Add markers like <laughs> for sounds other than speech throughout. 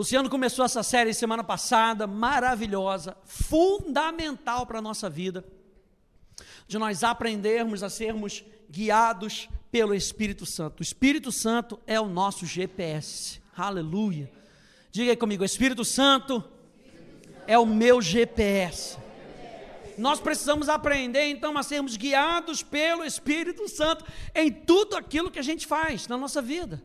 Luciano começou essa série semana passada, maravilhosa, fundamental para a nossa vida, de nós aprendermos a sermos guiados pelo Espírito Santo. O Espírito Santo é o nosso GPS. Aleluia. Diga aí comigo: Espírito Santo é o meu GPS. Nós precisamos aprender então a sermos guiados pelo Espírito Santo em tudo aquilo que a gente faz na nossa vida.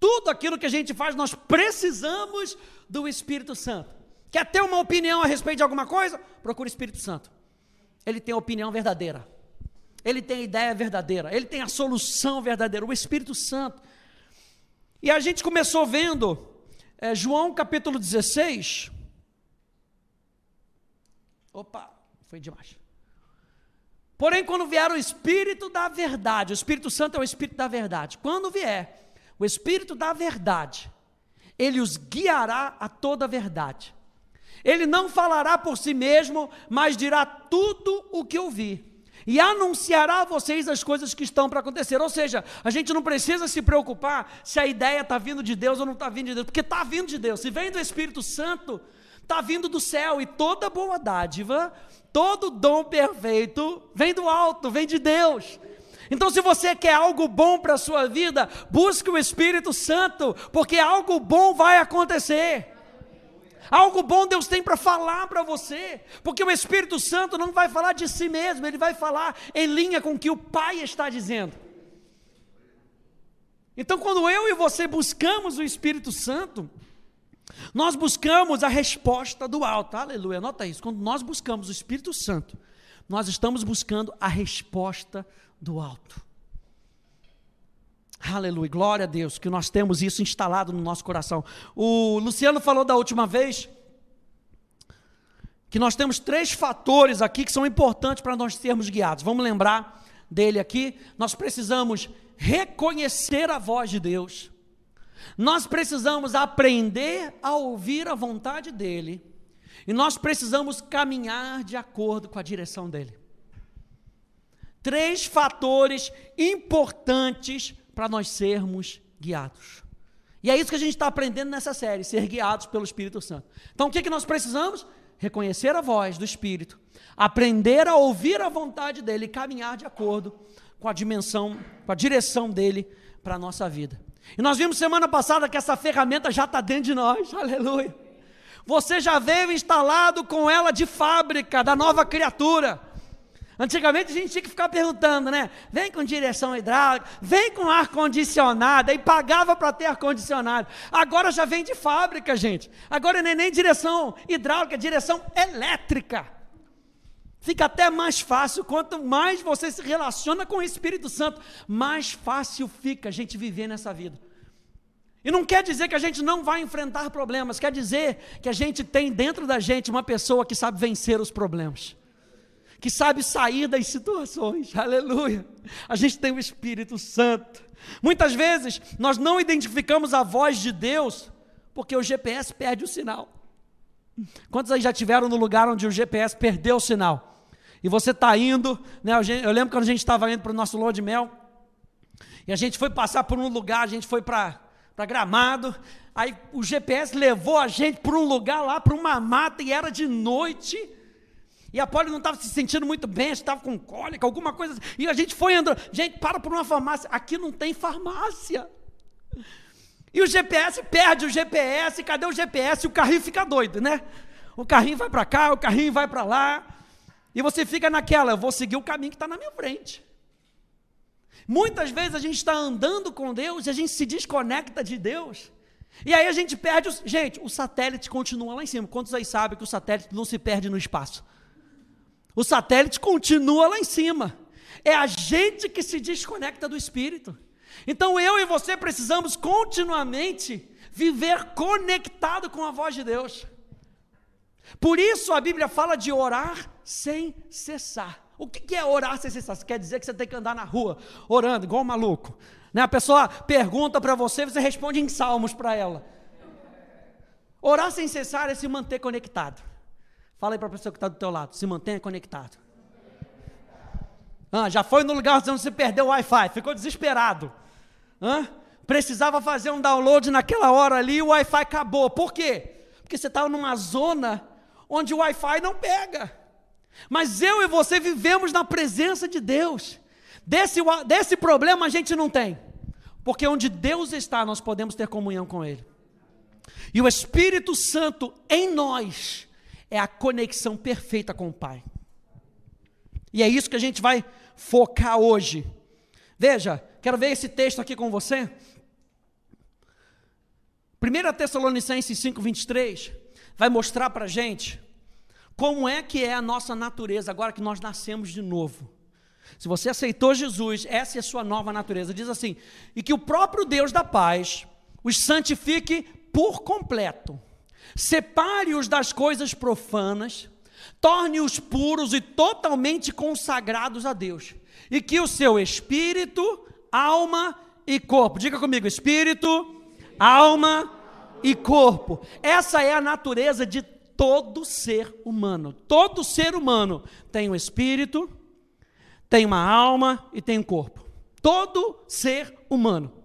Tudo aquilo que a gente faz, nós precisamos do Espírito Santo. Quer ter uma opinião a respeito de alguma coisa? Procure o Espírito Santo. Ele tem a opinião verdadeira. Ele tem a ideia verdadeira. Ele tem a solução verdadeira. O Espírito Santo. E a gente começou vendo é, João capítulo 16. Opa, foi demais. Porém, quando vier o Espírito da verdade, o Espírito Santo é o Espírito da verdade. Quando vier, o Espírito da verdade, ele os guiará a toda a verdade. Ele não falará por si mesmo, mas dirá tudo o que ouvir. E anunciará a vocês as coisas que estão para acontecer. Ou seja, a gente não precisa se preocupar se a ideia está vindo de Deus ou não está vindo de Deus, porque está vindo de Deus. Se vem do Espírito Santo, está vindo do céu. E toda boa dádiva, todo dom perfeito, vem do alto, vem de Deus. Então, se você quer algo bom para a sua vida, busque o Espírito Santo, porque algo bom vai acontecer. Algo bom Deus tem para falar para você, porque o Espírito Santo não vai falar de si mesmo, ele vai falar em linha com o que o Pai está dizendo. Então, quando eu e você buscamos o Espírito Santo, nós buscamos a resposta do alto, aleluia, anota isso. Quando nós buscamos o Espírito Santo, nós estamos buscando a resposta do alto. Aleluia, glória a Deus, que nós temos isso instalado no nosso coração. O Luciano falou da última vez que nós temos três fatores aqui que são importantes para nós sermos guiados. Vamos lembrar dele aqui. Nós precisamos reconhecer a voz de Deus. Nós precisamos aprender a ouvir a vontade dele. E nós precisamos caminhar de acordo com a direção dele. Três fatores importantes para nós sermos guiados. E é isso que a gente está aprendendo nessa série, ser guiados pelo Espírito Santo. Então o que, é que nós precisamos? Reconhecer a voz do Espírito, aprender a ouvir a vontade dele e caminhar de acordo com a dimensão, com a direção dele para a nossa vida. E nós vimos semana passada que essa ferramenta já está dentro de nós, <laughs> aleluia. Você já veio instalado com ela de fábrica, da nova criatura. Antigamente a gente tinha que ficar perguntando, né? Vem com direção hidráulica, vem com ar-condicionado, aí pagava para ter ar-condicionado. Agora já vem de fábrica, gente. Agora não é nem direção hidráulica, é direção elétrica. Fica até mais fácil, quanto mais você se relaciona com o Espírito Santo, mais fácil fica a gente viver nessa vida. E não quer dizer que a gente não vai enfrentar problemas, quer dizer que a gente tem dentro da gente uma pessoa que sabe vencer os problemas que sabe sair das situações. <laughs> Aleluia. A gente tem o Espírito Santo. Muitas vezes nós não identificamos a voz de Deus porque o GPS perde o sinal. Quantos aí já tiveram no lugar onde o GPS perdeu o sinal? E você está indo, né? Eu lembro quando a gente estava indo para o nosso lua de mel, e a gente foi passar por um lugar, a gente foi para Gramado, aí o GPS levou a gente para um lugar lá, para uma mata, e era de noite, e a Polly não estava se sentindo muito bem, estava com cólica, alguma coisa assim. E a gente foi andando. Gente, para por uma farmácia. Aqui não tem farmácia. E o GPS perde o GPS. Cadê o GPS? O carrinho fica doido, né? O carrinho vai para cá, o carrinho vai para lá. E você fica naquela, eu vou seguir o caminho que está na minha frente. Muitas vezes a gente está andando com Deus e a gente se desconecta de Deus. E aí a gente perde. O... Gente, o satélite continua lá em cima. Quantos aí sabem que o satélite não se perde no espaço? O satélite continua lá em cima. É a gente que se desconecta do espírito. Então eu e você precisamos continuamente viver conectado com a voz de Deus. Por isso a Bíblia fala de orar sem cessar. O que é orar sem cessar? quer dizer que você tem que andar na rua orando, igual um maluco. Né? A pessoa pergunta para você, você responde em salmos para ela. Orar sem cessar é se manter conectado. Fala aí para a pessoa que está do teu lado, se mantenha conectado. Ah, já foi no lugar onde você perdeu o Wi-Fi, ficou desesperado. Estou precisava fazer um download naquela hora ali e o Wi-Fi acabou. Por quê? Porque você estava numa zona onde o Wi-Fi não pega. Mas eu e você vivemos na presença de Deus. Desse, desse problema a gente não tem. Porque onde Deus está, nós podemos ter comunhão com Ele. E o Espírito Santo em nós é a conexão perfeita com o Pai. E é isso que a gente vai focar hoje. Veja, quero ver esse texto aqui com você. 1 Tessalonicenses 5, 23 vai mostrar para a gente como é que é a nossa natureza agora que nós nascemos de novo. Se você aceitou Jesus, essa é a sua nova natureza. Diz assim: e que o próprio Deus da paz os santifique por completo, separe-os das coisas profanas, torne-os puros e totalmente consagrados a Deus, e que o seu espírito, alma e corpo, diga comigo: espírito, alma e corpo. Essa é a natureza de todo ser humano. Todo ser humano tem um espírito, tem uma alma e tem um corpo. Todo ser humano.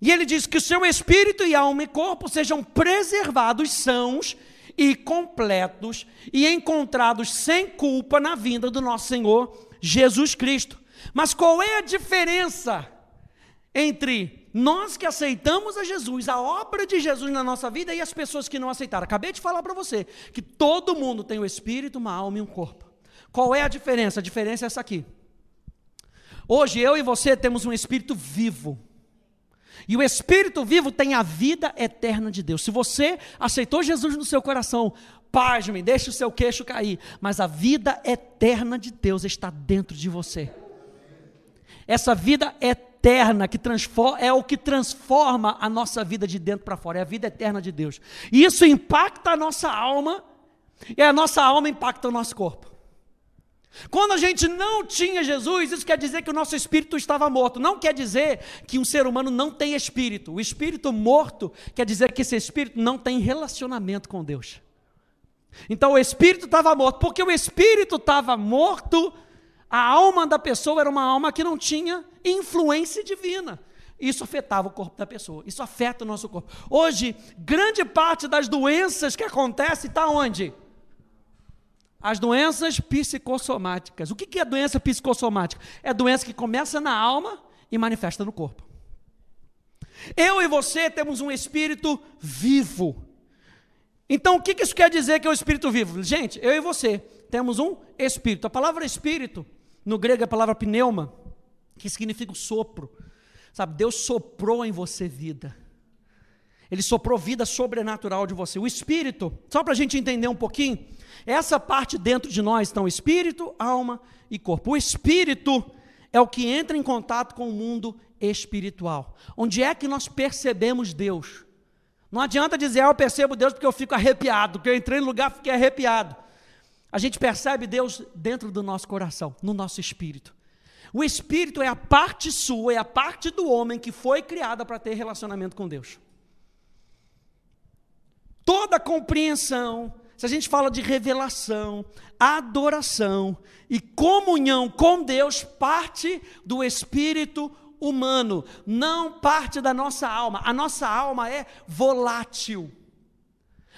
E ele diz que o seu espírito e alma e corpo sejam preservados sãos e completos e encontrados sem culpa na vinda do nosso Senhor Jesus Cristo. Mas qual é a diferença entre nós que aceitamos a Jesus, a obra de Jesus na nossa vida e as pessoas que não aceitaram? Acabei de falar para você que todo mundo tem um espírito, uma alma e um corpo. Qual é a diferença? A diferença é essa aqui. Hoje eu e você temos um espírito vivo. E o Espírito vivo tem a vida eterna de Deus. Se você aceitou Jesus no seu coração, pasme, deixe o seu queixo cair. Mas a vida eterna de Deus está dentro de você. Essa vida eterna que transforma, é o que transforma a nossa vida de dentro para fora, é a vida eterna de Deus. E isso impacta a nossa alma, e a nossa alma impacta o nosso corpo. Quando a gente não tinha Jesus, isso quer dizer que o nosso espírito estava morto. Não quer dizer que um ser humano não tem espírito. O espírito morto quer dizer que esse espírito não tem relacionamento com Deus. Então o espírito estava morto. Porque o espírito estava morto, a alma da pessoa era uma alma que não tinha influência divina. Isso afetava o corpo da pessoa. Isso afeta o nosso corpo. Hoje, grande parte das doenças que acontecem está onde? As doenças psicossomáticas. O que é doença psicossomática? É doença que começa na alma e manifesta no corpo. Eu e você temos um espírito vivo. Então, o que isso quer dizer que é o espírito vivo? Gente, eu e você temos um espírito. A palavra espírito, no grego é a palavra pneuma, que significa o sopro. Sabe, Deus soprou em você vida. Ele soprou vida sobrenatural de você. O espírito, só para a gente entender um pouquinho, essa parte dentro de nós estão espírito, alma e corpo. O espírito é o que entra em contato com o mundo espiritual. Onde é que nós percebemos Deus? Não adianta dizer, ah, eu percebo Deus porque eu fico arrepiado, porque eu entrei no lugar fiquei arrepiado. A gente percebe Deus dentro do nosso coração, no nosso espírito. O espírito é a parte sua, é a parte do homem que foi criada para ter relacionamento com Deus. Toda compreensão, se a gente fala de revelação, adoração e comunhão com Deus, parte do espírito humano, não parte da nossa alma. A nossa alma é volátil.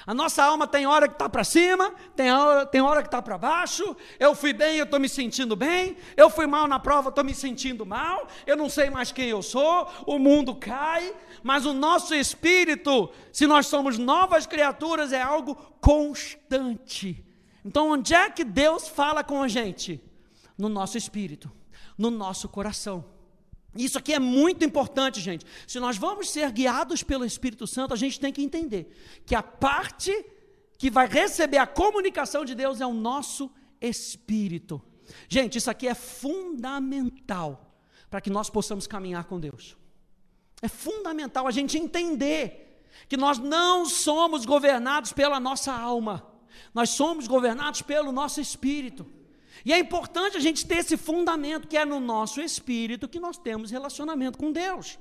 A nossa alma tem hora que está para cima, tem hora, tem hora que está para baixo. Eu fui bem, eu estou me sentindo bem. Eu fui mal na prova, estou me sentindo mal. Eu não sei mais quem eu sou. O mundo cai. Mas o nosso espírito, se nós somos novas criaturas, é algo constante. Então, onde é que Deus fala com a gente? No nosso espírito, no nosso coração. Isso aqui é muito importante, gente. Se nós vamos ser guiados pelo Espírito Santo, a gente tem que entender que a parte que vai receber a comunicação de Deus é o nosso espírito. Gente, isso aqui é fundamental para que nós possamos caminhar com Deus. É fundamental a gente entender que nós não somos governados pela nossa alma, nós somos governados pelo nosso espírito. E é importante a gente ter esse fundamento, que é no nosso espírito que nós temos relacionamento com Deus.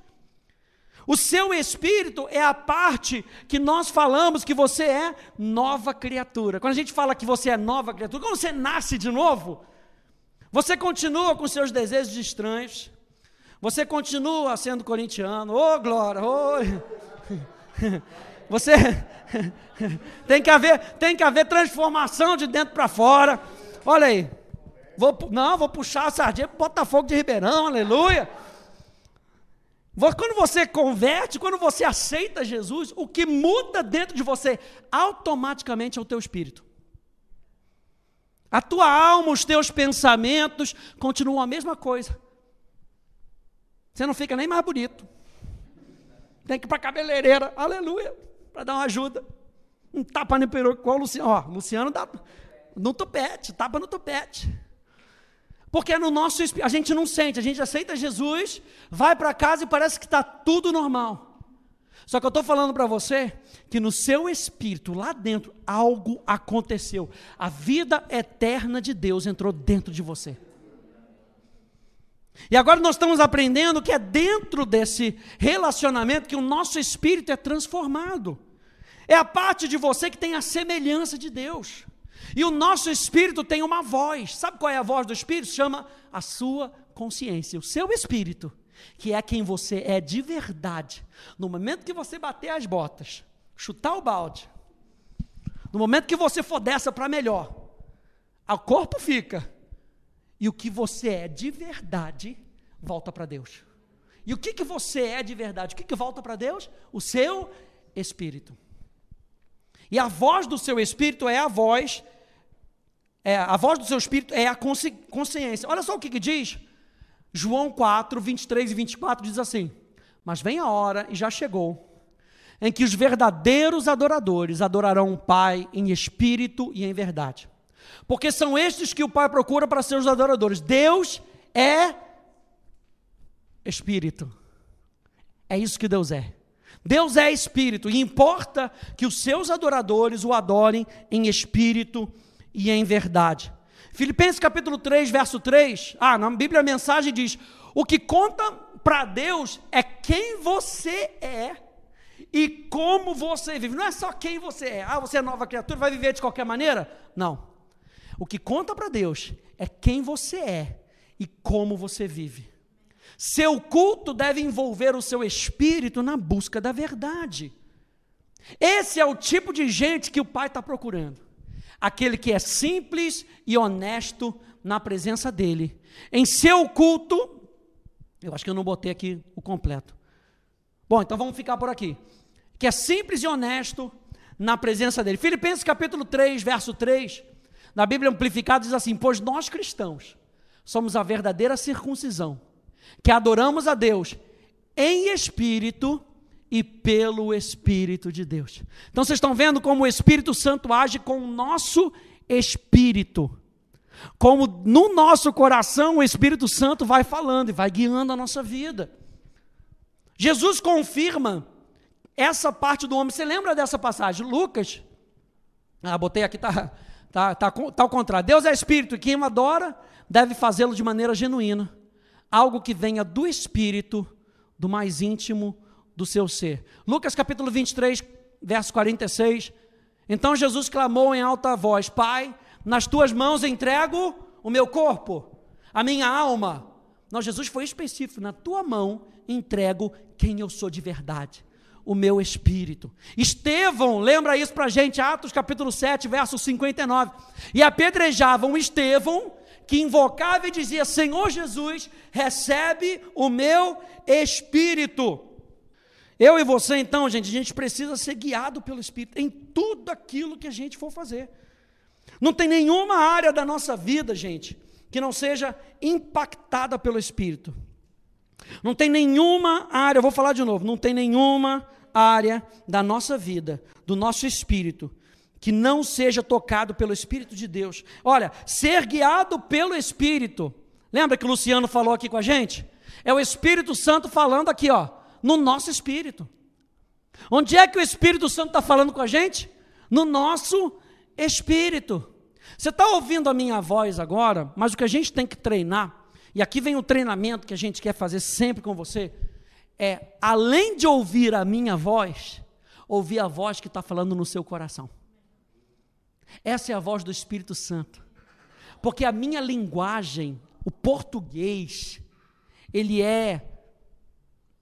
O seu espírito é a parte que nós falamos que você é nova criatura. Quando a gente fala que você é nova criatura, quando você nasce de novo, você continua com seus desejos estranhos, Você continua sendo corintiano. Ô, oh, glória! Oh. <laughs> Você <laughs> tem que haver, tem que haver transformação de dentro para fora. Olha aí. Vou, não, vou puxar a sardinha para Botafogo de Ribeirão, aleluia. Quando você converte, quando você aceita Jesus, o que muda dentro de você automaticamente é o teu espírito. A tua alma, os teus pensamentos continuam a mesma coisa. Você não fica nem mais bonito. Tem que ir para cabeleireira, aleluia, para dar uma ajuda. Um tapa no peru, qual o Luciano? Ó, Luciano dá no topete, tapa no topete. Porque no nosso a gente não sente, a gente aceita Jesus, vai para casa e parece que está tudo normal. Só que eu estou falando para você que no seu espírito, lá dentro, algo aconteceu. A vida eterna de Deus entrou dentro de você. E agora nós estamos aprendendo que é dentro desse relacionamento que o nosso espírito é transformado. É a parte de você que tem a semelhança de Deus. E o nosso espírito tem uma voz. Sabe qual é a voz do espírito? Chama a sua consciência, o seu espírito, que é quem você é de verdade. No momento que você bater as botas, chutar o balde, no momento que você for dessa para melhor, o corpo fica. E o que você é de verdade volta para Deus. E o que, que você é de verdade? O que, que volta para Deus? O seu espírito. E a voz do seu espírito é a voz é, a voz do seu espírito é a consci consciência. Olha só o que, que diz. João 4, 23 e 24 diz assim: Mas vem a hora, e já chegou, em que os verdadeiros adoradores adorarão o Pai em espírito e em verdade. Porque são estes que o Pai procura para seus adoradores. Deus é espírito. É isso que Deus é. Deus é espírito e importa que os seus adoradores o adorem em espírito e em verdade. Filipenses capítulo 3, verso 3. Ah, na Bíblia a mensagem diz: "O que conta para Deus é quem você é e como você vive. Não é só quem você é. Ah, você é nova criatura, vai viver de qualquer maneira? Não. O que conta para Deus é quem você é e como você vive. Seu culto deve envolver o seu espírito na busca da verdade. Esse é o tipo de gente que o Pai está procurando aquele que é simples e honesto na presença dele. Em seu culto, eu acho que eu não botei aqui o completo. Bom, então vamos ficar por aqui. Que é simples e honesto na presença dele. Filipenses capítulo 3, verso 3, na Bíblia amplificada diz assim: "Pois nós cristãos somos a verdadeira circuncisão, que adoramos a Deus em espírito e pelo Espírito de Deus. Então vocês estão vendo como o Espírito Santo age com o nosso espírito. Como no nosso coração o Espírito Santo vai falando e vai guiando a nossa vida. Jesus confirma essa parte do homem. Você lembra dessa passagem? Lucas, ah, botei aqui, tá, tá, tá, tá ao contrário. Deus é Espírito e quem o adora deve fazê-lo de maneira genuína. Algo que venha do Espírito, do mais íntimo do seu ser. Lucas capítulo 23, verso 46. Então Jesus clamou em alta voz: Pai, nas tuas mãos entrego o meu corpo, a minha alma. Não, Jesus foi específico: na tua mão entrego quem eu sou de verdade, o meu espírito. Estevão, lembra isso para a gente, Atos capítulo 7, verso 59. E apedrejavam Estevão, que invocava e dizia: Senhor Jesus, recebe o meu espírito. Eu e você, então, gente, a gente precisa ser guiado pelo Espírito em tudo aquilo que a gente for fazer. Não tem nenhuma área da nossa vida, gente, que não seja impactada pelo Espírito. Não tem nenhuma área, vou falar de novo, não tem nenhuma área da nossa vida, do nosso espírito, que não seja tocado pelo Espírito de Deus. Olha, ser guiado pelo Espírito. Lembra que o Luciano falou aqui com a gente? É o Espírito Santo falando aqui, ó no nosso espírito. Onde é que o Espírito Santo está falando com a gente? No nosso espírito. Você está ouvindo a minha voz agora, mas o que a gente tem que treinar, e aqui vem o treinamento que a gente quer fazer sempre com você, é, além de ouvir a minha voz, ouvir a voz que está falando no seu coração. Essa é a voz do Espírito Santo. Porque a minha linguagem, o português, ele é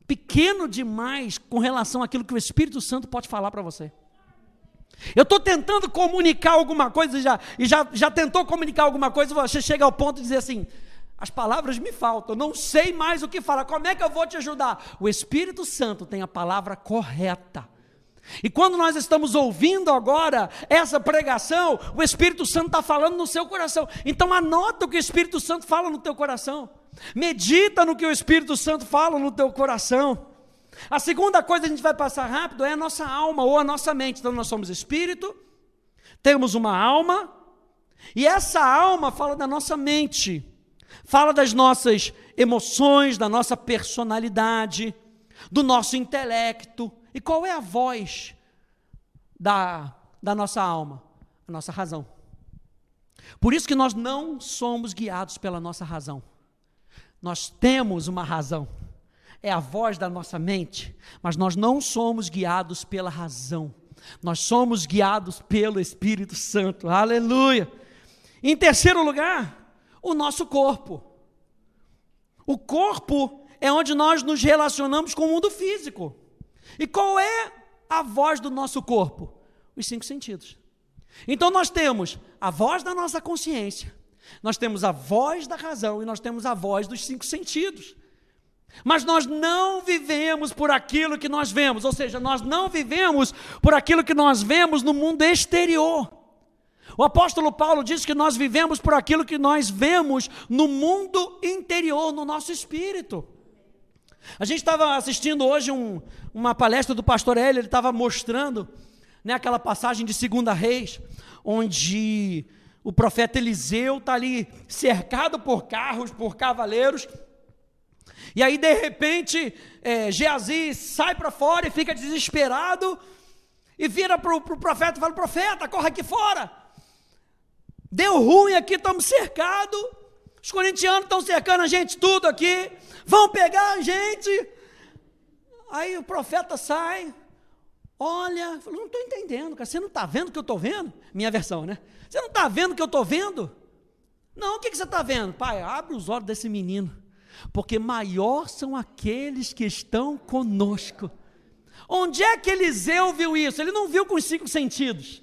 pequeno demais com relação àquilo que o Espírito Santo pode falar para você. Eu estou tentando comunicar alguma coisa e, já, e já, já tentou comunicar alguma coisa, você chega ao ponto de dizer assim: as palavras me faltam, não sei mais o que falar, como é que eu vou te ajudar? O Espírito Santo tem a palavra correta. E quando nós estamos ouvindo agora essa pregação, o Espírito Santo está falando no seu coração. Então anota o que o Espírito Santo fala no teu coração. Medita no que o Espírito Santo fala no teu coração. A segunda coisa que a gente vai passar rápido é a nossa alma ou a nossa mente. Então nós somos espírito, temos uma alma, e essa alma fala da nossa mente, fala das nossas emoções, da nossa personalidade, do nosso intelecto. E qual é a voz da, da nossa alma? A nossa razão. Por isso que nós não somos guiados pela nossa razão. Nós temos uma razão é a voz da nossa mente, mas nós não somos guiados pela razão, nós somos guiados pelo Espírito Santo, aleluia. Em terceiro lugar, o nosso corpo. O corpo é onde nós nos relacionamos com o mundo físico. E qual é a voz do nosso corpo? Os cinco sentidos. Então nós temos a voz da nossa consciência, nós temos a voz da razão e nós temos a voz dos cinco sentidos. Mas nós não vivemos por aquilo que nós vemos, ou seja, nós não vivemos por aquilo que nós vemos no mundo exterior. O apóstolo Paulo diz que nós vivemos por aquilo que nós vemos no mundo interior, no nosso espírito. A gente estava assistindo hoje um, uma palestra do pastor Hélio, ele estava mostrando né, aquela passagem de Segunda Reis, onde o profeta Eliseu está ali cercado por carros, por cavaleiros, e aí, de repente, é, Geazi sai para fora e fica desesperado, e vira para o pro profeta e fala: Profeta, corre aqui fora. Deu ruim aqui, estamos cercados. Os corintianos estão cercando a gente tudo aqui. Vão pegar a gente. Aí o profeta sai, olha, fala, não estou entendendo, cara. Você não está vendo o que eu estou vendo? Minha versão, né? Você não está vendo o que eu estou vendo? Não, o que, que você está vendo? Pai, abre os olhos desse menino porque maior são aqueles que estão conosco. Onde é que Eliseu viu isso? Ele não viu com os cinco sentidos.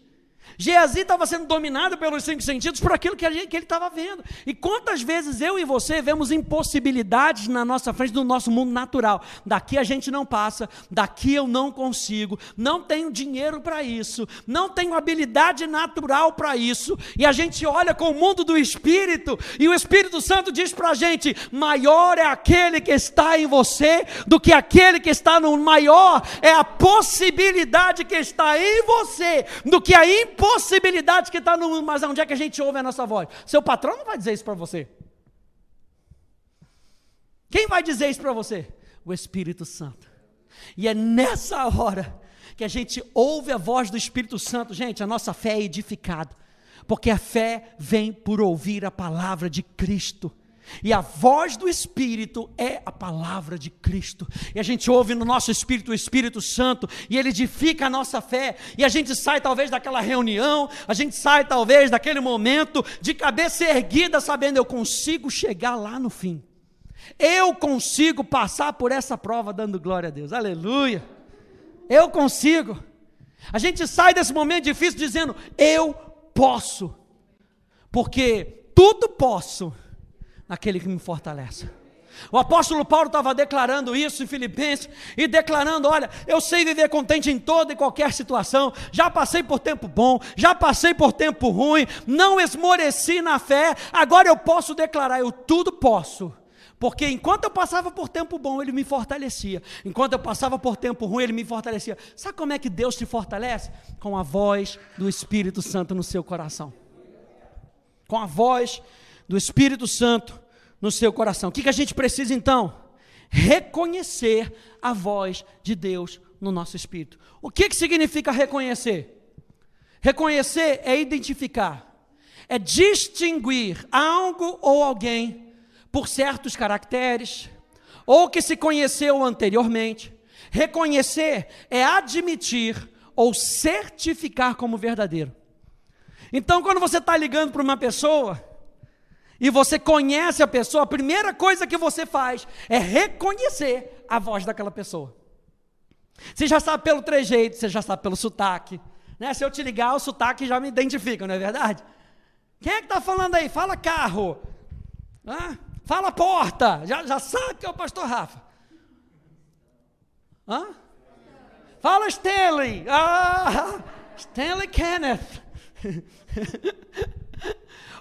Geazi estava sendo dominado pelos cinco sentidos por aquilo que ele estava vendo. E quantas vezes eu e você vemos impossibilidades na nossa frente do nosso mundo natural? Daqui a gente não passa, daqui eu não consigo, não tenho dinheiro para isso, não tenho habilidade natural para isso. E a gente olha com o mundo do Espírito e o Espírito Santo diz para a gente: maior é aquele que está em você do que aquele que está no maior, é a possibilidade que está em você do que a impossibilidade possibilidade que está no mundo, mas onde é que a gente ouve a nossa voz? Seu patrão não vai dizer isso para você. Quem vai dizer isso para você? O Espírito Santo. E é nessa hora que a gente ouve a voz do Espírito Santo, gente, a nossa fé é edificada, porque a fé vem por ouvir a palavra de Cristo. E a voz do Espírito é a palavra de Cristo. E a gente ouve no nosso espírito o Espírito Santo, e ele edifica a nossa fé. E a gente sai talvez daquela reunião, a gente sai talvez daquele momento de cabeça erguida, sabendo eu consigo chegar lá no fim. Eu consigo passar por essa prova dando glória a Deus. Aleluia. Eu consigo. A gente sai desse momento difícil dizendo: Eu posso. Porque tudo posso naquele que me fortalece. O apóstolo Paulo estava declarando isso em Filipenses e declarando: olha, eu sei viver contente em toda e qualquer situação. Já passei por tempo bom, já passei por tempo ruim, não esmoreci na fé. Agora eu posso declarar: eu tudo posso. Porque enquanto eu passava por tempo bom, ele me fortalecia. Enquanto eu passava por tempo ruim, ele me fortalecia. Sabe como é que Deus te fortalece? Com a voz do Espírito Santo no seu coração. Com a voz do Espírito Santo no seu coração. O que, que a gente precisa então? Reconhecer a voz de Deus no nosso espírito. O que, que significa reconhecer? Reconhecer é identificar, é distinguir algo ou alguém por certos caracteres, ou que se conheceu anteriormente. Reconhecer é admitir ou certificar como verdadeiro. Então, quando você está ligando para uma pessoa, e você conhece a pessoa, a primeira coisa que você faz é reconhecer a voz daquela pessoa. Você já sabe pelo trejeito, você já sabe pelo sotaque. Né? Se eu te ligar, o sotaque já me identifica, não é verdade? Quem é que está falando aí? Fala carro. Fala porta. Já, já sabe que é o pastor Rafa. Hã? Fala Stanley. Ah, <laughs> Stanley Kenneth. <laughs>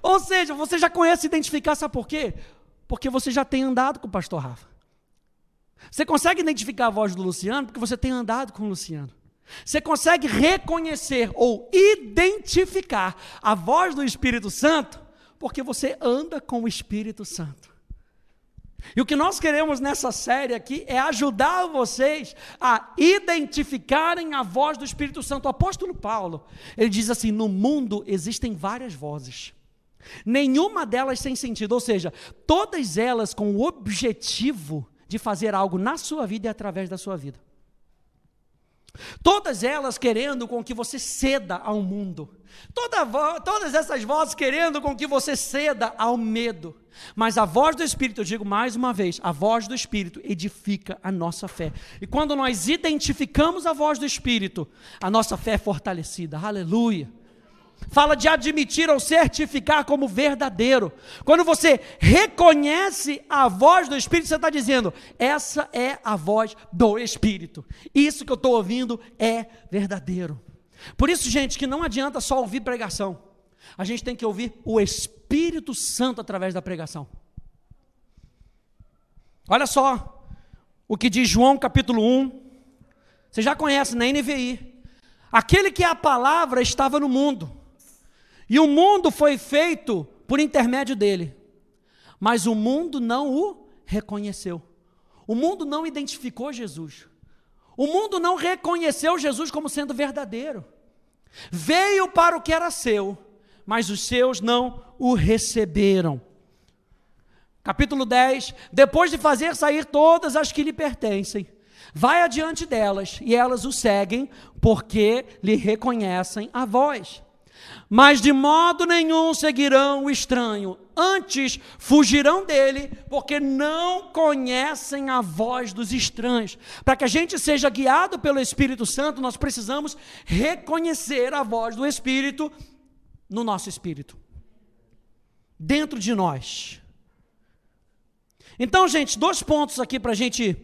Ou seja, você já conhece identificar, sabe por quê? Porque você já tem andado com o pastor Rafa. Você consegue identificar a voz do Luciano porque você tem andado com o Luciano. Você consegue reconhecer ou identificar a voz do Espírito Santo porque você anda com o Espírito Santo. E o que nós queremos nessa série aqui é ajudar vocês a identificarem a voz do Espírito Santo. O apóstolo Paulo, ele diz assim: no mundo existem várias vozes, nenhuma delas sem sentido, ou seja, todas elas com o objetivo de fazer algo na sua vida e através da sua vida. Todas elas querendo com que você ceda ao mundo. Toda todas essas vozes querendo com que você ceda ao medo. Mas a voz do Espírito, eu digo mais uma vez, a voz do Espírito edifica a nossa fé. E quando nós identificamos a voz do Espírito, a nossa fé é fortalecida. Aleluia. Fala de admitir ou certificar como verdadeiro. Quando você reconhece a voz do Espírito, você está dizendo: essa é a voz do Espírito. Isso que eu estou ouvindo é verdadeiro. Por isso, gente, que não adianta só ouvir pregação. A gente tem que ouvir o Espírito Santo através da pregação. Olha só o que diz João capítulo 1. Você já conhece na NVI. Aquele que é a palavra estava no mundo e o mundo foi feito por intermédio dele. Mas o mundo não o reconheceu. O mundo não identificou Jesus. O mundo não reconheceu Jesus como sendo verdadeiro. Veio para o que era seu, mas os seus não o receberam. Capítulo 10: Depois de fazer sair todas as que lhe pertencem, vai adiante delas e elas o seguem, porque lhe reconhecem a voz mas de modo nenhum seguirão o estranho, antes fugirão dele, porque não conhecem a voz dos estranhos. Para que a gente seja guiado pelo Espírito Santo, nós precisamos reconhecer a voz do Espírito no nosso espírito, dentro de nós. Então, gente, dois pontos aqui para gente,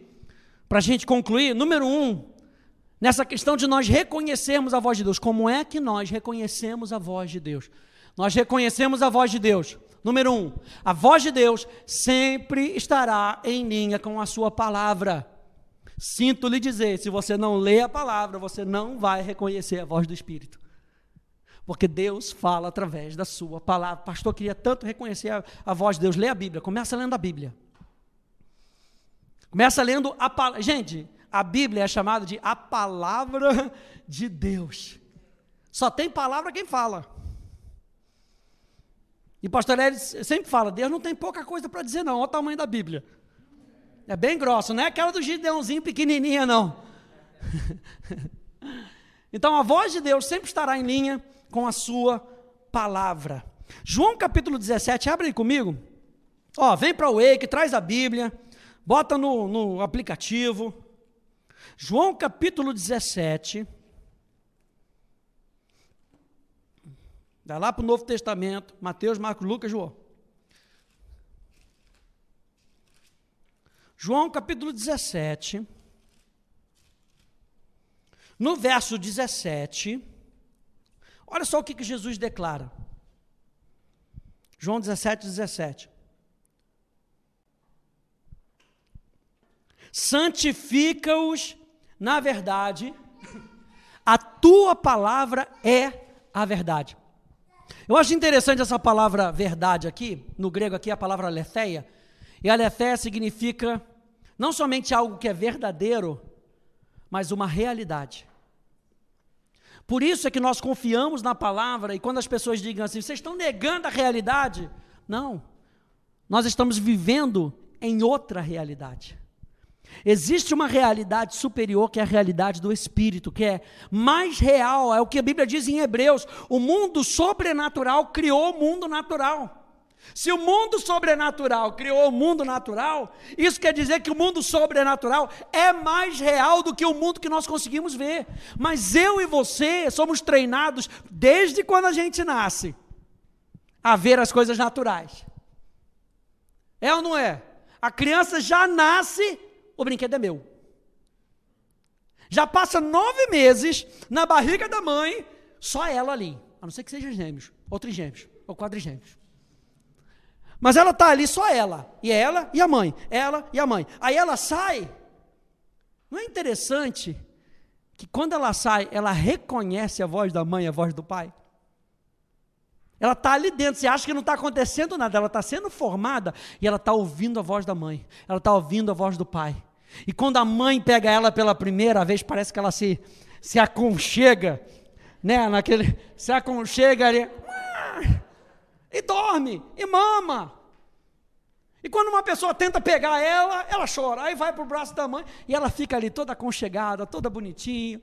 a gente concluir. Número um, Nessa questão de nós reconhecermos a voz de Deus. Como é que nós reconhecemos a voz de Deus? Nós reconhecemos a voz de Deus. Número um, a voz de Deus sempre estará em linha com a sua palavra. Sinto lhe dizer: se você não lê a palavra, você não vai reconhecer a voz do Espírito. Porque Deus fala através da sua palavra. Pastor, queria tanto reconhecer a, a voz de Deus. Lê a Bíblia, começa lendo a Bíblia. Começa lendo a palavra. Gente, a Bíblia é chamada de a palavra de Deus. Só tem palavra quem fala. E pastor Hélio sempre fala: Deus não tem pouca coisa para dizer, não. Olha o tamanho da Bíblia. É bem grossa, não é aquela do Gideãozinho pequenininha, não. <laughs> então a voz de Deus sempre estará em linha com a sua palavra. João capítulo 17, abre aí comigo. Ó, vem para o Wake, traz a Bíblia, bota no, no aplicativo. João capítulo 17. Dá lá para o Novo Testamento, Mateus, Marcos, Lucas, João. João capítulo 17. No verso 17, olha só o que, que Jesus declara. João 17, 17. Santifica-os na verdade, a tua palavra é a verdade. Eu acho interessante essa palavra verdade aqui, no grego aqui a palavra aletheia, e aletheia significa não somente algo que é verdadeiro, mas uma realidade. Por isso é que nós confiamos na palavra e quando as pessoas digam assim, vocês estão negando a realidade? Não. Nós estamos vivendo em outra realidade. Existe uma realidade superior que é a realidade do espírito, que é mais real, é o que a Bíblia diz em Hebreus: o mundo sobrenatural criou o mundo natural. Se o mundo sobrenatural criou o mundo natural, isso quer dizer que o mundo sobrenatural é mais real do que o mundo que nós conseguimos ver. Mas eu e você somos treinados desde quando a gente nasce a ver as coisas naturais. É ou não é? A criança já nasce, o brinquedo é meu. Já passa nove meses na barriga da mãe, só ela ali. A não ser que seja gêmeos, ou trigêmeos, ou quadrigêmeos. Mas ela está ali só ela. E é ela e a mãe. Ela e a mãe. Aí ela sai. Não é interessante que quando ela sai, ela reconhece a voz da mãe e a voz do pai? Ela está ali dentro, você acha que não está acontecendo nada, ela está sendo formada e ela está ouvindo a voz da mãe, ela está ouvindo a voz do pai. E quando a mãe pega ela pela primeira vez, parece que ela se, se aconchega, né? Naquele, se aconchega ali, e dorme, e mama. E quando uma pessoa tenta pegar ela, ela chora, aí vai para o braço da mãe e ela fica ali toda aconchegada, toda bonitinho.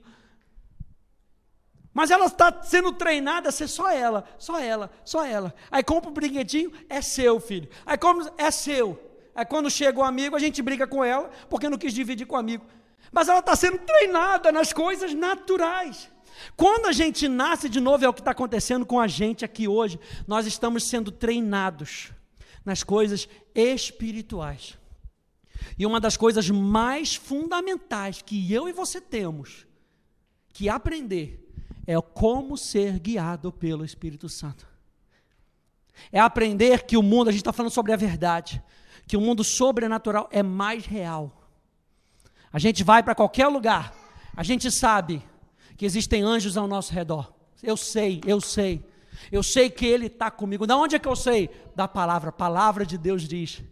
Mas ela está sendo treinada a ser só ela, só ela, só ela. Aí compra o um brinquedinho, é seu, filho. Aí como é seu. Aí quando chega o um amigo, a gente briga com ela, porque não quis dividir com o amigo. Mas ela está sendo treinada nas coisas naturais. Quando a gente nasce de novo, é o que está acontecendo com a gente aqui hoje. Nós estamos sendo treinados nas coisas espirituais. E uma das coisas mais fundamentais que eu e você temos que aprender é como ser guiado pelo Espírito Santo. É aprender que o mundo, a gente está falando sobre a verdade, que o mundo sobrenatural é mais real. A gente vai para qualquer lugar, a gente sabe que existem anjos ao nosso redor. Eu sei, eu sei. Eu sei que Ele está comigo. Da onde é que eu sei? Da palavra. A palavra de Deus diz.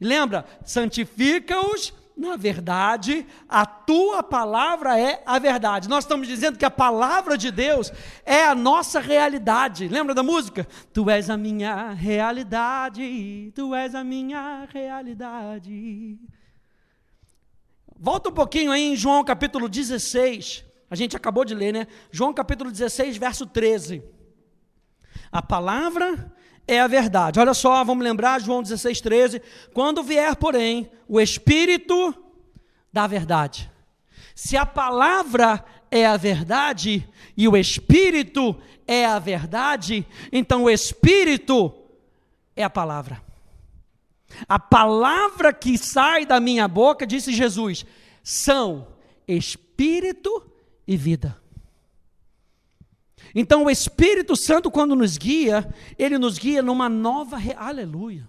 Lembra? Santifica-os na verdade, a tua palavra é a verdade. Nós estamos dizendo que a palavra de Deus é a nossa realidade. Lembra da música? Tu és a minha realidade, tu és a minha realidade. Volta um pouquinho aí em João capítulo 16. A gente acabou de ler, né? João capítulo 16, verso 13. A palavra é a verdade. Olha só, vamos lembrar João 16, 13. Quando vier, porém, o Espírito da verdade. Se a palavra é a verdade e o Espírito é a verdade, então o Espírito é a palavra. A palavra que sai da minha boca, disse Jesus, são Espírito e vida. Então o Espírito Santo, quando nos guia, ele nos guia numa nova. Re... Aleluia.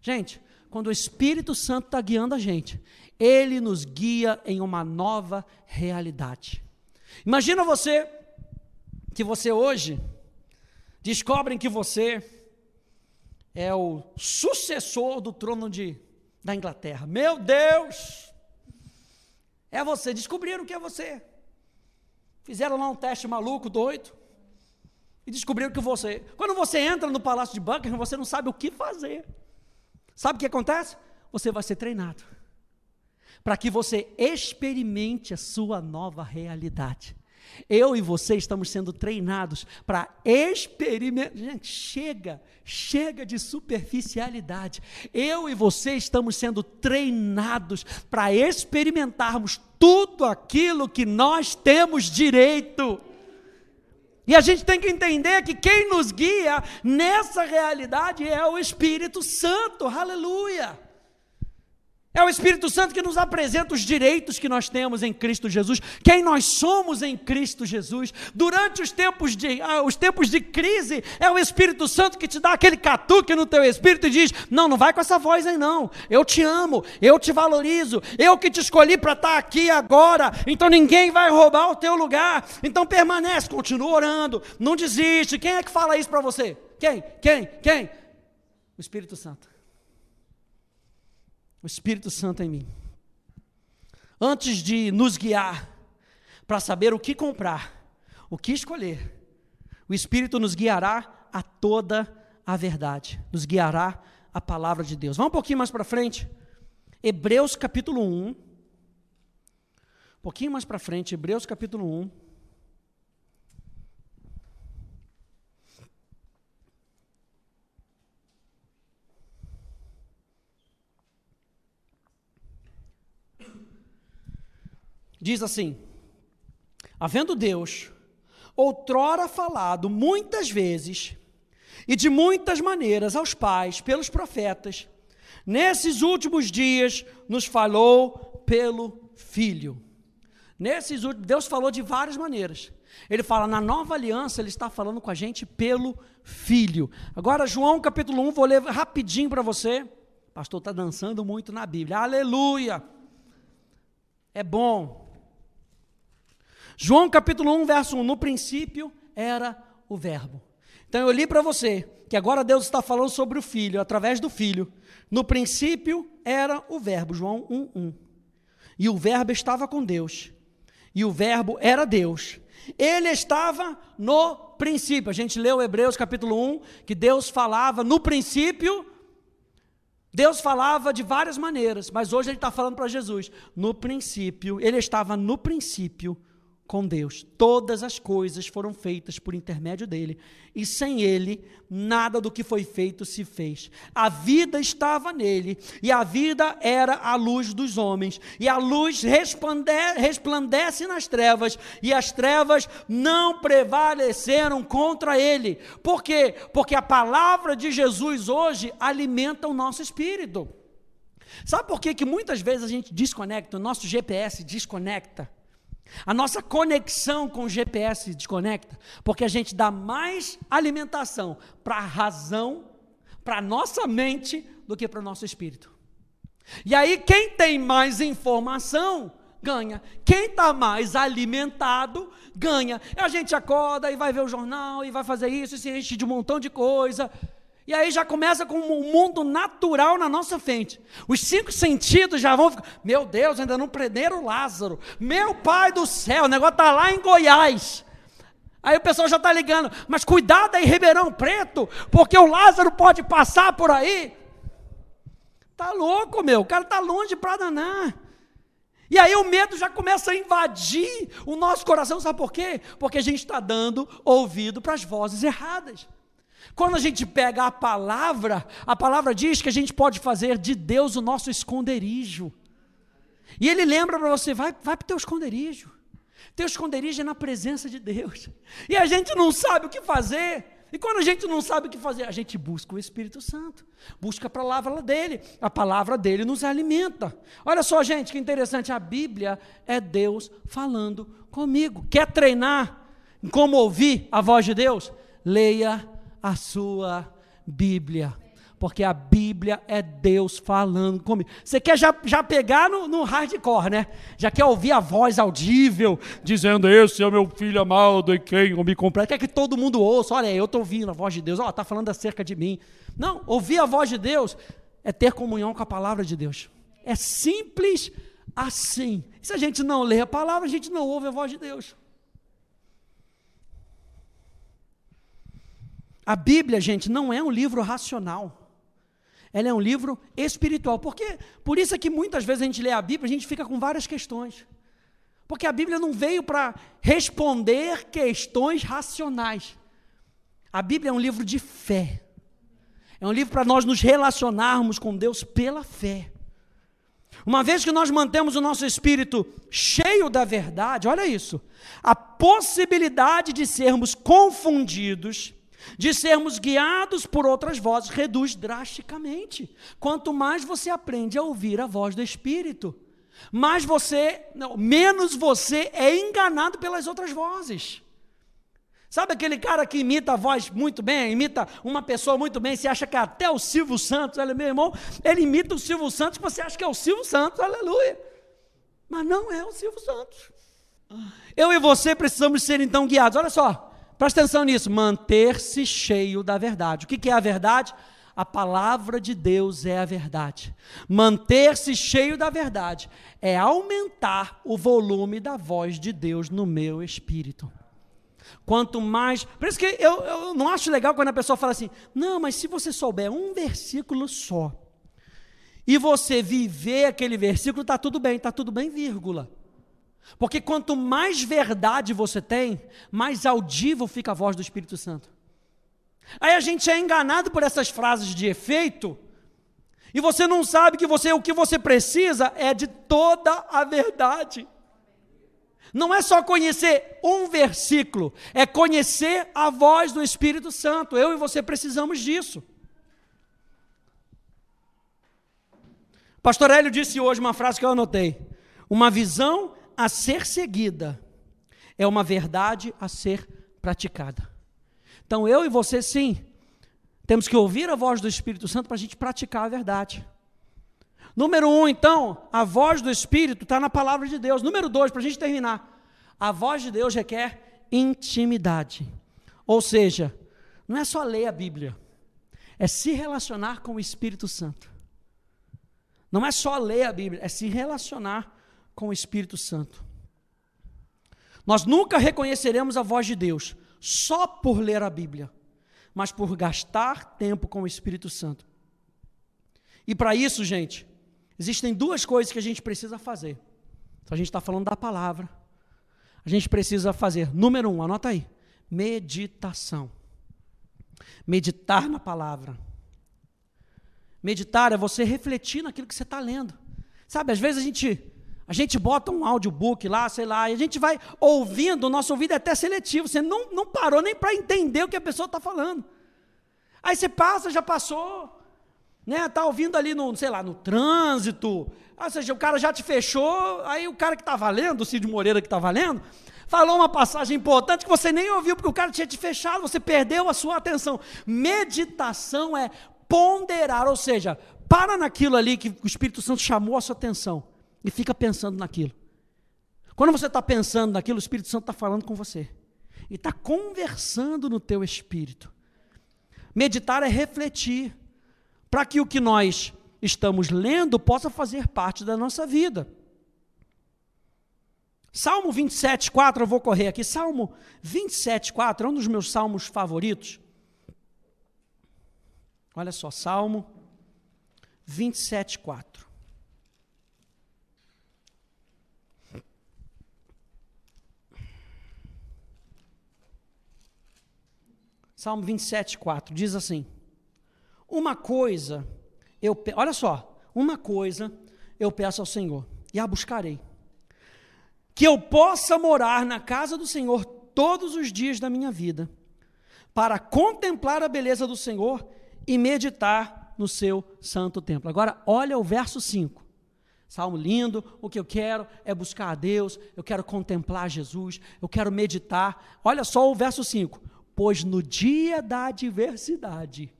Gente, quando o Espírito Santo está guiando a gente, ele nos guia em uma nova realidade. Imagina você, que você hoje descobrem que você é o sucessor do trono de, da Inglaterra. Meu Deus! É você, descobriram que é você. Fizeram lá um teste maluco, doido. E descobriram que você. Quando você entra no palácio de Buckingham, você não sabe o que fazer. Sabe o que acontece? Você vai ser treinado. Para que você experimente a sua nova realidade. Eu e você estamos sendo treinados para experimentar. Gente, chega, chega de superficialidade. Eu e você estamos sendo treinados para experimentarmos tudo aquilo que nós temos direito. E a gente tem que entender que quem nos guia nessa realidade é o Espírito Santo, aleluia. É o Espírito Santo que nos apresenta os direitos que nós temos em Cristo Jesus, quem nós somos em Cristo Jesus. Durante os tempos de, ah, os tempos de crise, é o Espírito Santo que te dá aquele catuque no teu espírito e diz: Não, não vai com essa voz aí, não. Eu te amo, eu te valorizo, eu que te escolhi para estar aqui agora, então ninguém vai roubar o teu lugar. Então permanece, continua orando, não desiste. Quem é que fala isso para você? Quem? Quem? Quem? O Espírito Santo o Espírito Santo em mim. Antes de nos guiar para saber o que comprar, o que escolher, o Espírito nos guiará a toda a verdade, nos guiará a palavra de Deus. Vamos um pouquinho mais para frente. Hebreus capítulo 1. Um pouquinho mais para frente, Hebreus capítulo 1. Diz assim: Havendo Deus outrora falado muitas vezes e de muitas maneiras aos pais pelos profetas, nesses últimos dias nos falou pelo Filho. Nesses últimos, Deus falou de várias maneiras. Ele fala, na nova aliança, ele está falando com a gente pelo Filho. Agora, João capítulo 1, vou ler rapidinho para você. Pastor está dançando muito na Bíblia. Aleluia! É bom. João capítulo 1, verso 1. No princípio era o Verbo. Então eu li para você que agora Deus está falando sobre o Filho, através do Filho. No princípio era o Verbo, João 1, 1. E o Verbo estava com Deus. E o Verbo era Deus. Ele estava no princípio. A gente leu Hebreus capítulo 1, que Deus falava no princípio. Deus falava de várias maneiras, mas hoje ele está falando para Jesus. No princípio, ele estava no princípio com Deus. Todas as coisas foram feitas por intermédio dele, e sem ele, nada do que foi feito se fez. A vida estava nele, e a vida era a luz dos homens, e a luz resplandece nas trevas, e as trevas não prevaleceram contra ele. Por quê? Porque a palavra de Jesus hoje alimenta o nosso espírito. Sabe por que, que muitas vezes a gente desconecta, o nosso GPS desconecta? A nossa conexão com o GPS desconecta, porque a gente dá mais alimentação para a razão, para a nossa mente, do que para o nosso espírito. E aí, quem tem mais informação, ganha. Quem está mais alimentado, ganha. A gente acorda e vai ver o jornal, e vai fazer isso, e se enche de um montão de coisa. E aí já começa com um mundo natural na nossa frente. Os cinco sentidos já vão ficar. Meu Deus, ainda não prenderam Lázaro. Meu pai do céu, o negócio está lá em Goiás. Aí o pessoal já está ligando, mas cuidado aí, Ribeirão Preto, porque o Lázaro pode passar por aí. Tá louco, meu, o cara está longe para danar. E aí o medo já começa a invadir o nosso coração, sabe por quê? Porque a gente está dando ouvido para as vozes erradas. Quando a gente pega a palavra, a palavra diz que a gente pode fazer de Deus o nosso esconderijo. E ele lembra para você: vai, vai para o teu esconderijo. Teu esconderijo é na presença de Deus. E a gente não sabe o que fazer. E quando a gente não sabe o que fazer, a gente busca o Espírito Santo, busca a palavra dele, a palavra dele nos alimenta. Olha só, gente, que interessante, a Bíblia é Deus falando comigo. Quer treinar como ouvir a voz de Deus? Leia a sua Bíblia. Porque a Bíblia é Deus falando comigo. Você quer já, já pegar no, no hardcore, né? Já quer ouvir a voz audível, dizendo: Esse é o meu filho amado e quem eu me comprei. Quer que todo mundo ouça: Olha, eu estou ouvindo a voz de Deus, ó, está falando acerca de mim. Não, ouvir a voz de Deus é ter comunhão com a palavra de Deus. É simples assim. Se a gente não lê a palavra, a gente não ouve a voz de Deus. A Bíblia, gente, não é um livro racional. Ela é um livro espiritual. Porque, por isso é que muitas vezes a gente lê a Bíblia, a gente fica com várias questões. Porque a Bíblia não veio para responder questões racionais. A Bíblia é um livro de fé. É um livro para nós nos relacionarmos com Deus pela fé. Uma vez que nós mantemos o nosso espírito cheio da verdade, olha isso, a possibilidade de sermos confundidos de sermos guiados por outras vozes reduz drasticamente. Quanto mais você aprende a ouvir a voz do Espírito, mais você, não, menos você é enganado pelas outras vozes. Sabe aquele cara que imita a voz muito bem, imita uma pessoa muito bem, você acha que é até o Silvio Santos, olha meu irmão, ele imita o Silvio Santos, você acha que é o Silvio Santos, aleluia. Mas não é o Silvio Santos. Eu e você precisamos ser então guiados. Olha só, Presta atenção nisso, manter-se cheio da verdade. O que, que é a verdade? A palavra de Deus é a verdade. Manter-se cheio da verdade é aumentar o volume da voz de Deus no meu espírito. Quanto mais. Por isso que eu, eu não acho legal quando a pessoa fala assim: não, mas se você souber um versículo só, e você viver aquele versículo, está tudo bem, está tudo bem, vírgula. Porque quanto mais verdade você tem, mais audível fica a voz do Espírito Santo. Aí a gente é enganado por essas frases de efeito, e você não sabe que você o que você precisa é de toda a verdade. Não é só conhecer um versículo, é conhecer a voz do Espírito Santo. Eu e você precisamos disso. Pastor Hélio disse hoje uma frase que eu anotei: Uma visão a ser seguida é uma verdade a ser praticada. Então eu e você, sim, temos que ouvir a voz do Espírito Santo para a gente praticar a verdade. Número um, então, a voz do Espírito está na palavra de Deus. Número dois, para a gente terminar, a voz de Deus requer intimidade. Ou seja, não é só ler a Bíblia, é se relacionar com o Espírito Santo. Não é só ler a Bíblia, é se relacionar com o Espírito Santo. Nós nunca reconheceremos a voz de Deus só por ler a Bíblia, mas por gastar tempo com o Espírito Santo. E para isso, gente, Existem duas coisas que a gente precisa fazer. A gente está falando da palavra. A gente precisa fazer, número um, anota aí: meditação. Meditar na palavra. Meditar é você refletir naquilo que você está lendo. Sabe, às vezes a gente, a gente bota um audiobook lá, sei lá, e a gente vai ouvindo, o nosso ouvido é até seletivo, você não, não parou nem para entender o que a pessoa está falando. Aí você passa, já passou, né? Tá ouvindo ali no, sei lá, no trânsito. Ou seja, o cara já te fechou, aí o cara que está valendo, o Cid Moreira que está valendo, falou uma passagem importante que você nem ouviu, porque o cara tinha te fechado, você perdeu a sua atenção. Meditação é ponderar, ou seja, para naquilo ali que o Espírito Santo chamou a sua atenção e fica pensando naquilo. Quando você está pensando naquilo, o Espírito Santo está falando com você e está conversando no teu espírito. Meditar é refletir para que o que nós estamos lendo possa fazer parte da nossa vida. Salmo 27, 4, eu vou correr aqui. Salmo 27, 4 é um dos meus salmos favoritos. Olha só, Salmo 27, 4. Salmo 27, 4 diz assim: uma coisa, eu olha só, uma coisa eu peço ao Senhor, e a buscarei. Que eu possa morar na casa do Senhor todos os dias da minha vida, para contemplar a beleza do Senhor e meditar no seu santo templo. Agora, olha o verso 5. Salmo lindo, o que eu quero é buscar a Deus, eu quero contemplar Jesus, eu quero meditar. Olha só o verso 5. Pois no dia da adversidade,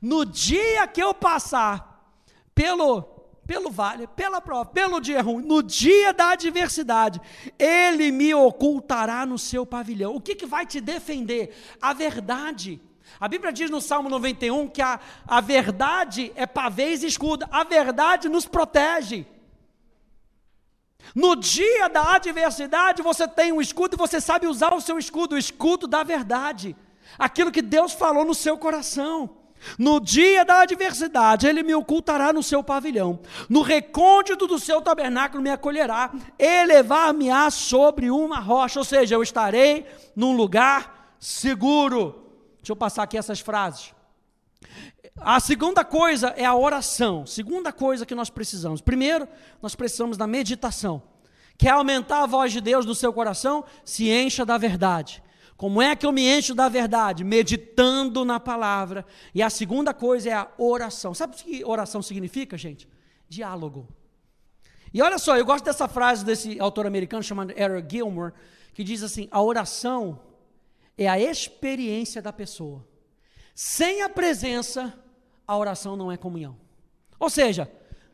no dia que eu passar pelo pelo vale, pela prova, pelo dia ruim, no dia da adversidade, ele me ocultará no seu pavilhão. O que, que vai te defender? A verdade. A Bíblia diz no Salmo 91 que a, a verdade é pavês e escudo. A verdade nos protege. No dia da adversidade, você tem um escudo e você sabe usar o seu escudo, o escudo da verdade. Aquilo que Deus falou no seu coração. No dia da adversidade, ele me ocultará no seu pavilhão. No recôndito do seu tabernáculo me acolherá. Elevar-me-á sobre uma rocha. Ou seja, eu estarei num lugar seguro. Deixa eu passar aqui essas frases. A segunda coisa é a oração. Segunda coisa que nós precisamos. Primeiro, nós precisamos da meditação. Quer aumentar a voz de Deus no seu coração? Se encha da verdade. Como é que eu me encho da verdade? Meditando na palavra. E a segunda coisa é a oração. Sabe o que oração significa, gente? Diálogo. E olha só, eu gosto dessa frase desse autor americano chamado Eric Gilmore, que diz assim: a oração é a experiência da pessoa. Sem a presença, a oração não é comunhão. Ou seja,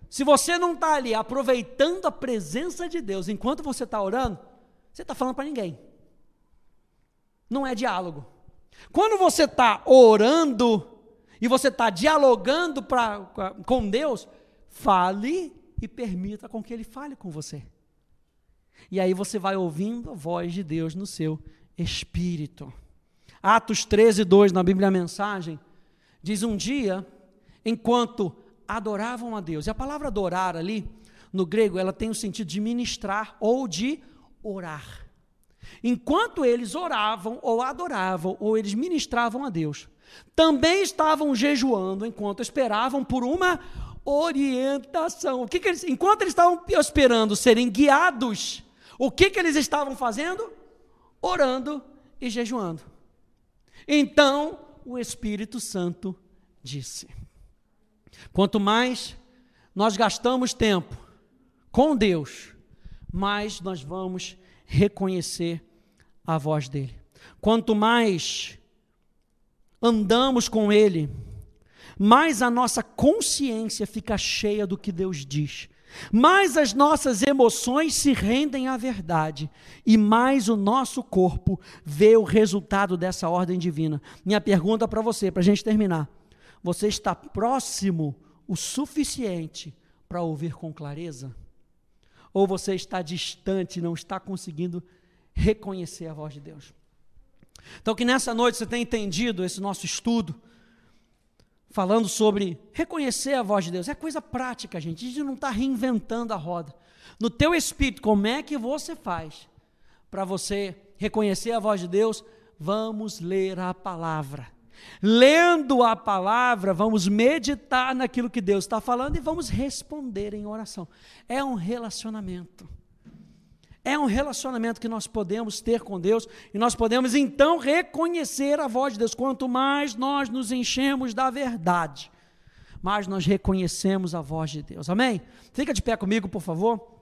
se você não está ali aproveitando a presença de Deus enquanto você está orando, você está falando para ninguém não é diálogo. Quando você está orando e você está dialogando pra, com Deus, fale e permita com que Ele fale com você. E aí você vai ouvindo a voz de Deus no seu espírito. Atos 13, 2, na Bíblia Mensagem, diz um dia, enquanto adoravam a Deus, e a palavra adorar ali, no grego, ela tem o sentido de ministrar ou de orar. Enquanto eles oravam, ou adoravam, ou eles ministravam a Deus, também estavam jejuando enquanto esperavam por uma orientação. O que, que eles, enquanto eles estavam esperando serem guiados, O que, que eles estavam fazendo? Orando e jejuando. Então o Espírito Santo disse: Quanto mais nós gastamos tempo com Deus, mais nós vamos reconhecer a voz dele. Quanto mais andamos com ele, mais a nossa consciência fica cheia do que Deus diz, mais as nossas emoções se rendem à verdade e mais o nosso corpo vê o resultado dessa ordem divina. Minha pergunta para você, para a gente terminar: você está próximo o suficiente para ouvir com clareza? Ou você está distante e não está conseguindo reconhecer a voz de Deus? Então, que nessa noite você tenha entendido esse nosso estudo falando sobre reconhecer a voz de Deus. É coisa prática, gente. A gente não está reinventando a roda. No teu espírito, como é que você faz para você reconhecer a voz de Deus? Vamos ler a palavra. Lendo a palavra, vamos meditar naquilo que Deus está falando e vamos responder em oração. É um relacionamento. É um relacionamento que nós podemos ter com Deus e nós podemos então reconhecer a voz de Deus. Quanto mais nós nos enchemos da verdade, mais nós reconhecemos a voz de Deus. Amém? Fica de pé comigo, por favor.